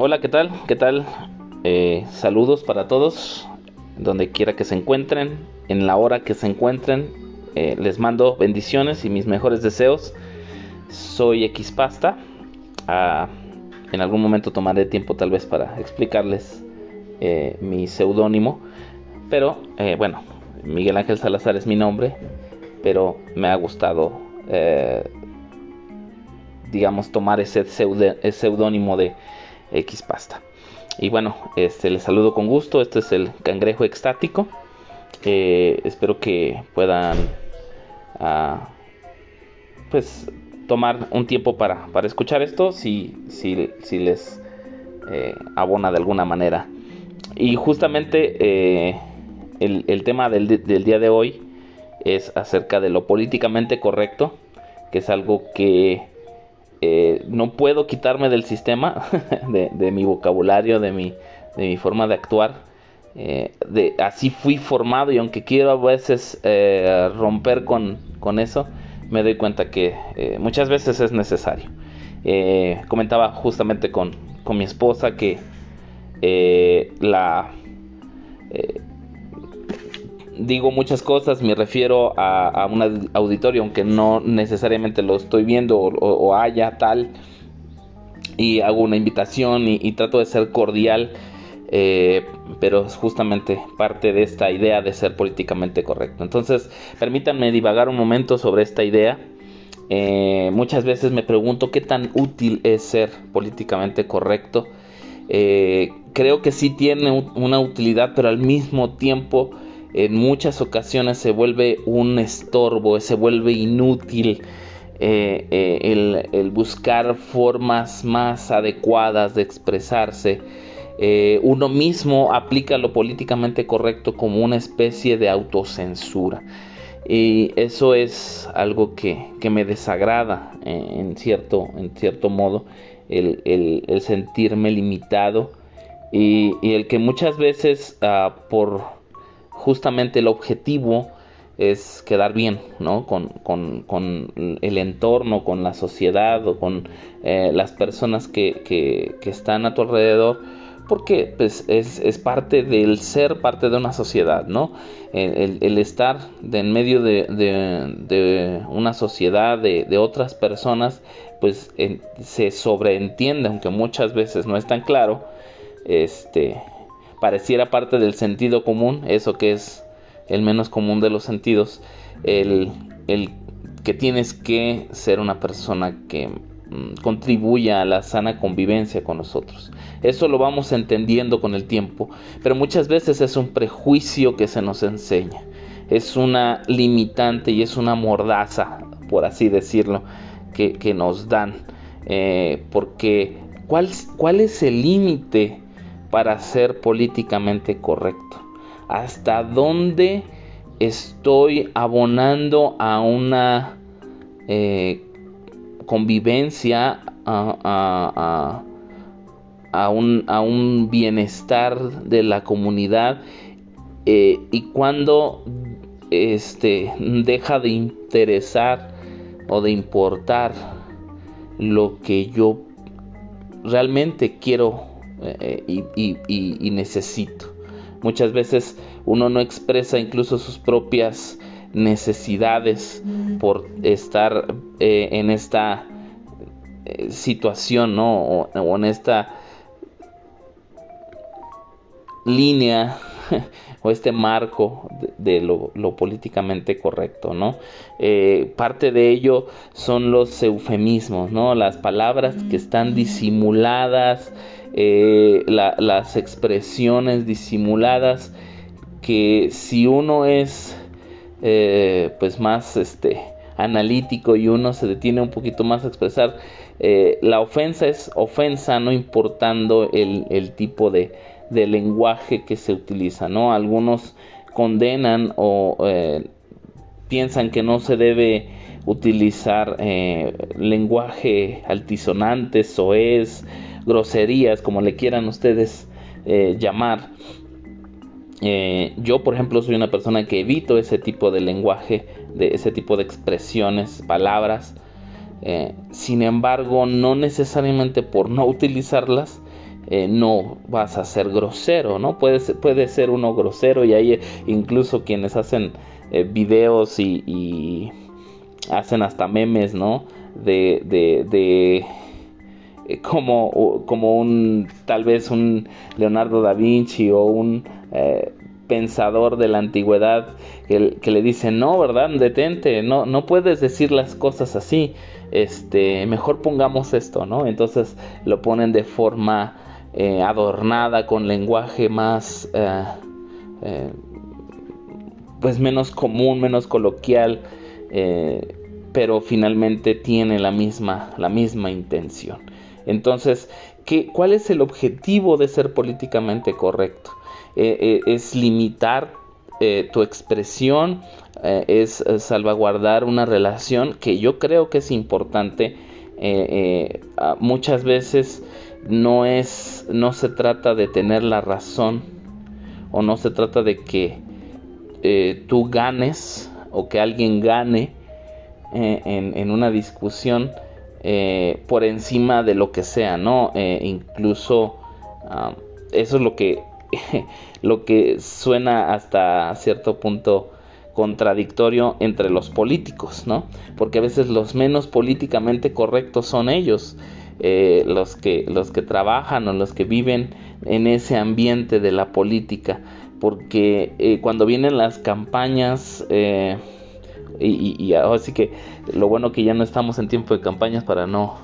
Hola, ¿qué tal? ¿Qué tal? Eh, saludos para todos, donde quiera que se encuentren, en la hora que se encuentren. Eh, les mando bendiciones y mis mejores deseos. Soy Xpasta. Ah, en algún momento tomaré tiempo tal vez para explicarles eh, mi seudónimo. Pero bueno, Miguel Ángel Salazar es mi nombre, pero me ha gustado, digamos, tomar ese seudónimo de X pasta. Y bueno, este, les saludo con gusto. Este es el cangrejo extático. Eh, espero que puedan ah, pues tomar un tiempo para, para escuchar esto si, si, si les eh, abona de alguna manera. Y justamente eh, el, el, tema del, del día de hoy es acerca de lo políticamente correcto, que es algo que eh, no puedo quitarme del sistema, de, mi vocabulario, de mi, de mi forma de actuar. Eh, de, así fui formado y aunque quiero a veces eh, romper con, con, eso, me doy cuenta que muchas veces es necesario. comentaba justamente con, con, mi esposa que la digo muchas cosas, me refiero a, un auditorio, aunque no necesariamente lo estoy viendo o, haya tal, y hago una invitación y, trato de ser cordial, eh, pero es justamente parte de esta idea de ser políticamente correcto. Entonces, permítanme divagar un momento sobre esta idea. Eh, muchas veces me pregunto qué tan útil es ser políticamente correcto. Eh, creo que sí tiene una utilidad, pero al mismo tiempo en muchas ocasiones se vuelve un estorbo, se vuelve inútil eh, eh, el, buscar formas más adecuadas de expresarse. Eh, uno mismo aplica lo políticamente correcto como una especie de autocensura. Y eso es algo que, me desagrada en, cierto, en cierto modo, el, sentirme limitado y, el que muchas veces ah, por justamente el objetivo es quedar bien, ¿no? Con, el entorno, con la sociedad o con eh, las personas que, están a tu alrededor, porque pues, es, parte del ser parte de una sociedad, ¿no? El, estar de en medio de, una sociedad, de, otras personas, pues se sobreentiende, aunque muchas veces no es tan claro, este, pareciera parte del sentido común, eso que es el menos común de los sentidos, el, que tienes que ser una persona que mm, contribuya a la sana convivencia con nosotros. Eso lo vamos entendiendo con el tiempo, pero muchas veces es un prejuicio que se nos enseña, es una limitante y es una mordaza, por así decirlo, que, nos dan. Eh, porque ¿cuál, ¿cuál es el límite para ser políticamente correcto? ¿Hasta dónde estoy abonando a una eh, convivencia, a, un, bienestar de la comunidad? Eh, y cuando este, deja de interesar o de importar lo que yo realmente quiero eh, y, necesito. Muchas veces uno no expresa incluso sus propias necesidades por estar eh, en esta eh, situación, ¿no? O, en esta línea o este marco de, lo, políticamente correcto, ¿no? parte de ello son los eufemismos, ¿no? Las palabras que están disimuladas, eh, las expresiones disimuladas que si uno es eh, pues más este analítico y uno se detiene un poquito más a expresar eh, la ofensa es ofensa no importando el, tipo de, lenguaje que se utiliza no algunos condenan o piensan que no se debe utilizar lenguaje altisonante es groserías, como le quieran ustedes eh, llamar. Eh, yo, por ejemplo, soy una persona que evito ese tipo de lenguaje, de ese tipo de expresiones, palabras. Eh, sin embargo, no necesariamente por no utilizarlas, eh, no vas a ser grosero, ¿no? Puede ser, puede ser uno grosero y hay incluso quienes hacen eh, videos y, hacen hasta memes, ¿no? De, de, de eh, como, como un tal vez un Leonardo da Vinci o un pensador de la antigüedad que, le dice no verdad detente no no puedes decir las cosas así este mejor pongamos esto no entonces lo ponen de forma eh, adornada con lenguaje más eh, eh, pues menos común menos coloquial pero finalmente tiene la misma la misma intención. Entonces ¿qué, cuál es el objetivo de ser políticamente correcto es limitar tu expresión es salvaguardar una relación que yo creo que es importante muchas veces no es, no se trata de tener la razón o no se trata de que eh, tú ganes o que alguien gane eh, en, una discusión eh, por encima de lo que sea, ¿no? incluso ah, eso es lo que, lo que suena hasta cierto punto contradictorio entre los políticos, ¿no? Porque a veces los menos políticamente correctos son ellos eh, los, que, los que trabajan o los que viven en ese ambiente de la política. Porque eh, cuando vienen las campañas, eh, y, así que lo bueno que ya no estamos en tiempo de campañas para no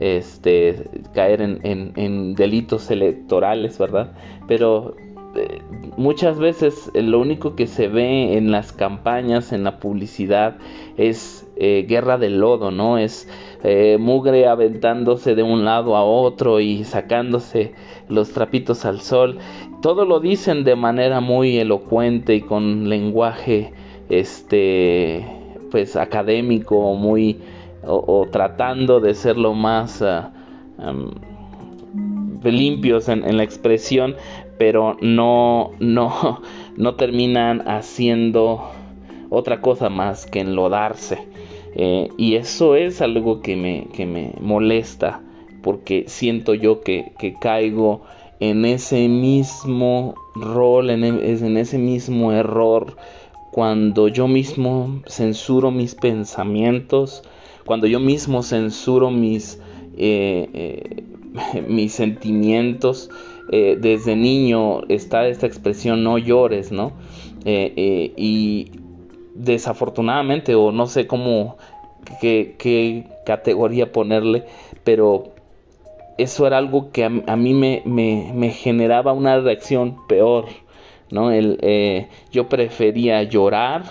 este, caer en, en delitos electorales, ¿verdad? Pero muchas veces lo único que se ve en las campañas, en la publicidad, es guerra de lodo, ¿no? Es eh, mugre aventándose de un lado a otro y sacándose los trapitos al sol. Todo lo dicen de manera muy elocuente y con lenguaje este pues académico muy o, tratando de ser lo más ah, limpios en, la expresión pero no no no terminan haciendo otra cosa más que enlodarse eh, y eso es algo que me, que me molesta porque siento yo que, caigo en ese mismo rol, en, en, ese mismo error, cuando yo mismo censuro mis pensamientos, cuando yo mismo censuro mis, eh, eh, mis sentimientos. desde niño está esta expresión no llores, ¿no? y desafortunadamente, o no sé cómo, qué, categoría ponerle, pero eso era algo que a, mí me, me, generaba una reacción peor, ¿no? El, eh, yo prefería llorar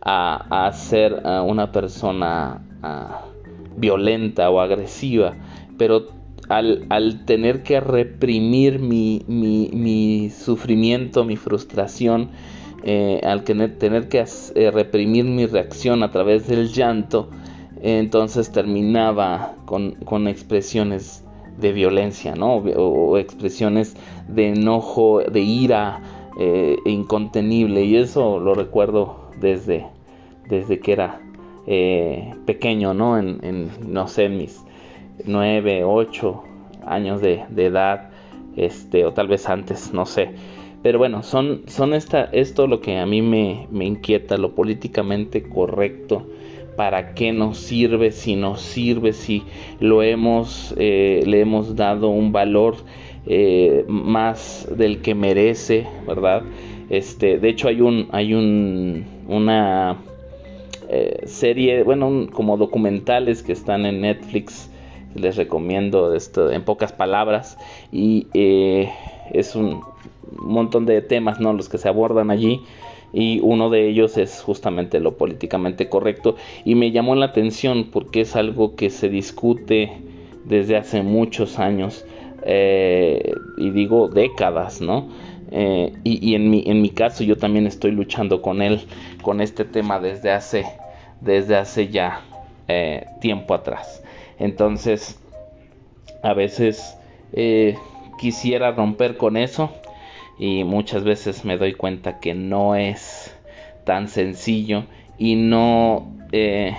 a, a ser una persona violenta o agresiva, pero al, al tener que reprimir mi, mi, mi sufrimiento, mi frustración, eh, al tener, que eh, reprimir mi reacción a través del llanto, entonces terminaba con, expresiones de violencia, ¿no? O, expresiones de enojo, de ira eh, incontenible. Y eso lo recuerdo desde, desde que era pequeño, ¿no? En, no sé, mis nueve, ocho años de, de edad, este, o tal vez antes, no sé. Pero bueno, son, son esta, esto lo que a mí me, inquieta, lo políticamente correcto. ¿Para qué nos sirve? Si nos sirve, si lo hemos, eh, le hemos dado un valor eh, más del que merece, ¿verdad? Este, de hecho hay un, hay un, una eh, serie, bueno, como documentales que están en Netflix, les recomiendo esto en pocas palabras y es un, un montón de temas, ¿no? Los que se abordan allí y uno de ellos es justamente lo políticamente correcto y me llamó la atención porque es algo que se discute desde hace muchos años eh, y digo décadas, ¿no? Eh, y, en, mi, en mi caso yo también estoy luchando con él, con este tema desde hace, desde hace ya eh, tiempo atrás. Entonces, a veces quisiera romper con eso, y muchas veces me doy cuenta que no es tan sencillo y no eh,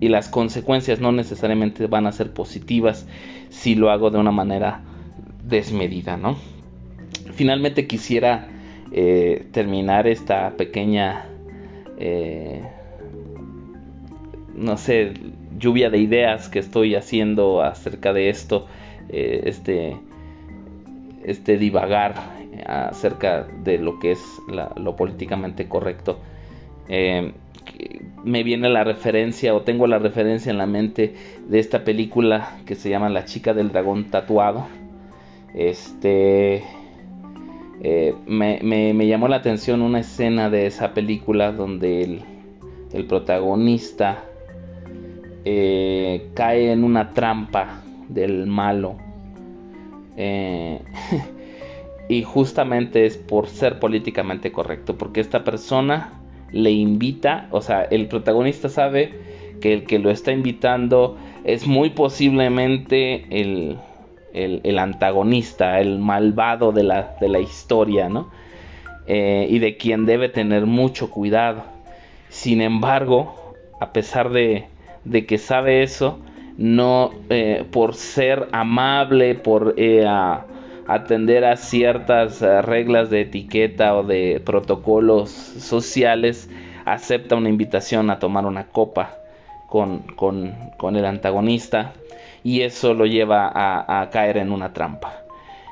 y las consecuencias no necesariamente van a ser positivas si lo hago de una manera desmedida, ¿no? Finalmente quisiera eh, terminar esta pequeña, eh, no sé, lluvia de ideas que estoy haciendo acerca de esto, este, este divagar acerca de lo que es lo políticamente correcto. me viene la referencia o tengo la referencia en la mente de esta película que se llama La chica del dragón tatuado. Este eh, me, llamó la atención una escena de esa película donde el, protagonista eh, cae en una trampa del malo. Eh, y justamente es por ser políticamente correcto, porque esta persona le invita, o sea, el protagonista sabe que el que lo está invitando es muy posiblemente el, el, antagonista, el malvado de la, de la historia, ¿no? Eh, y de quien debe tener mucho cuidado. Sin embargo, a pesar de, de que sabe eso, no eh, por ser amable, por eh, atender a ciertas reglas de etiqueta o de protocolos sociales, acepta una invitación a tomar una copa con, el antagonista y eso lo lleva a, caer en una trampa.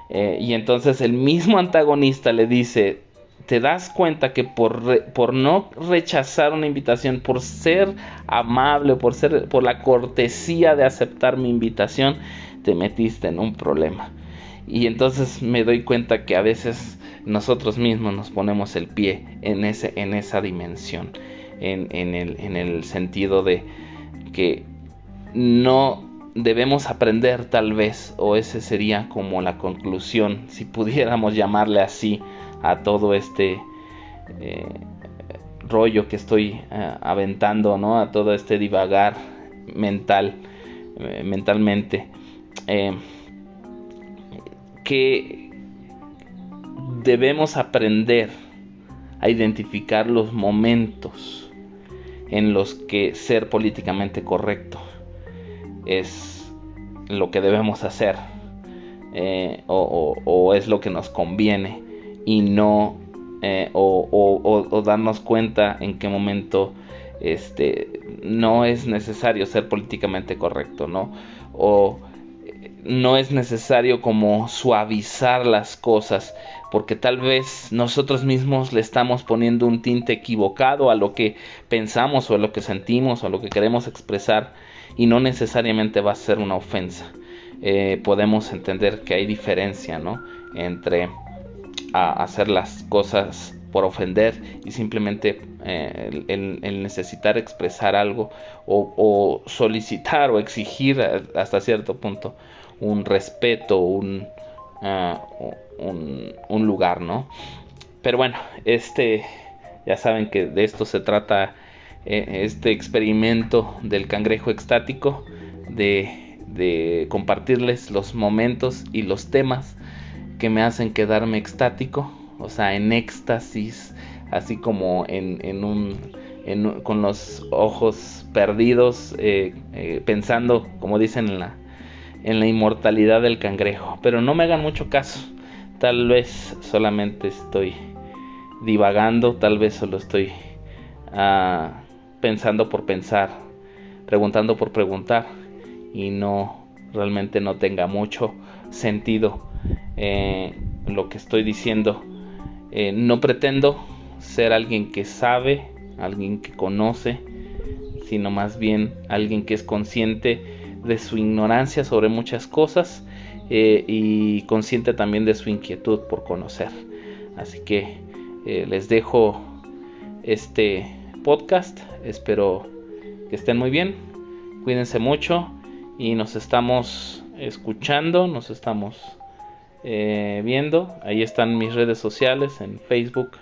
Eh, y entonces el mismo antagonista le dice, te das cuenta que por, por, no rechazar una invitación, por ser amable, por, ser, por la cortesía de aceptar mi invitación, te metiste en un problema. Y entonces me doy cuenta que a veces nosotros mismos nos ponemos el pie en, ese, en esa dimensión, en, en, el, en el sentido de que no debemos aprender tal vez, o ese sería como la conclusión, si pudiéramos llamarle así a todo este eh, rollo que estoy eh, aventando, ¿no? A todo este divagar mental, eh, mentalmente, que debemos aprender a identificar los momentos en los que ser políticamente correcto es lo que debemos hacer o, es lo que nos conviene y no eh, o, darnos cuenta en qué momento este no es necesario ser políticamente correcto no o no es necesario como suavizar las cosas porque tal vez nosotros mismos le estamos poniendo un tinte equivocado a lo que pensamos o a lo que sentimos o a lo que queremos expresar y no necesariamente va a ser una ofensa. Eh, podemos entender que hay diferencia ¿no? entre hacer las cosas por ofender y simplemente eh, el, necesitar expresar algo o, solicitar o exigir hasta cierto punto un respeto, un, ah, un, un, lugar, ¿no? Pero bueno, este, ya saben que de esto se trata eh, este experimento del cangrejo extático, de, de, compartirles los momentos y los temas que me hacen quedarme extático, o sea, en éxtasis, así como en, un, con los ojos perdidos, eh, eh, pensando, como dicen en la, en la inmortalidad del cangrejo. Pero no me hagan mucho caso, tal vez solamente estoy divagando, tal vez solo estoy... Ah, pensando por pensar, preguntando por preguntar y no realmente no tenga mucho sentido eh, lo que estoy diciendo. Eh, no pretendo ser alguien que sabe, alguien que conoce, sino más bien alguien que es consciente de su ignorancia sobre muchas cosas eh, y consciente también de su inquietud por conocer. Así que les dejo este podcast. Espero que estén muy bien. Cuídense mucho y nos estamos escuchando, nos estamos eh, viendo. Ahí están mis redes sociales en Facebook.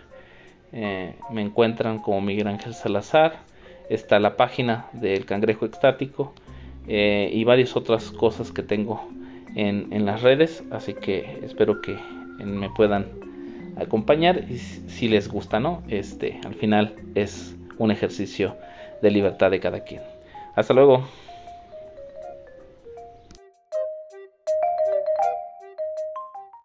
Eh, me encuentran como Miguel Ángel Salazar. Está la página del cangrejo extático eh, y varias otras cosas que tengo en, en, las redes. Así que espero que me puedan acompañar y si les gusta, ¿no? Este, al final es un ejercicio de libertad de cada quien. Hasta luego.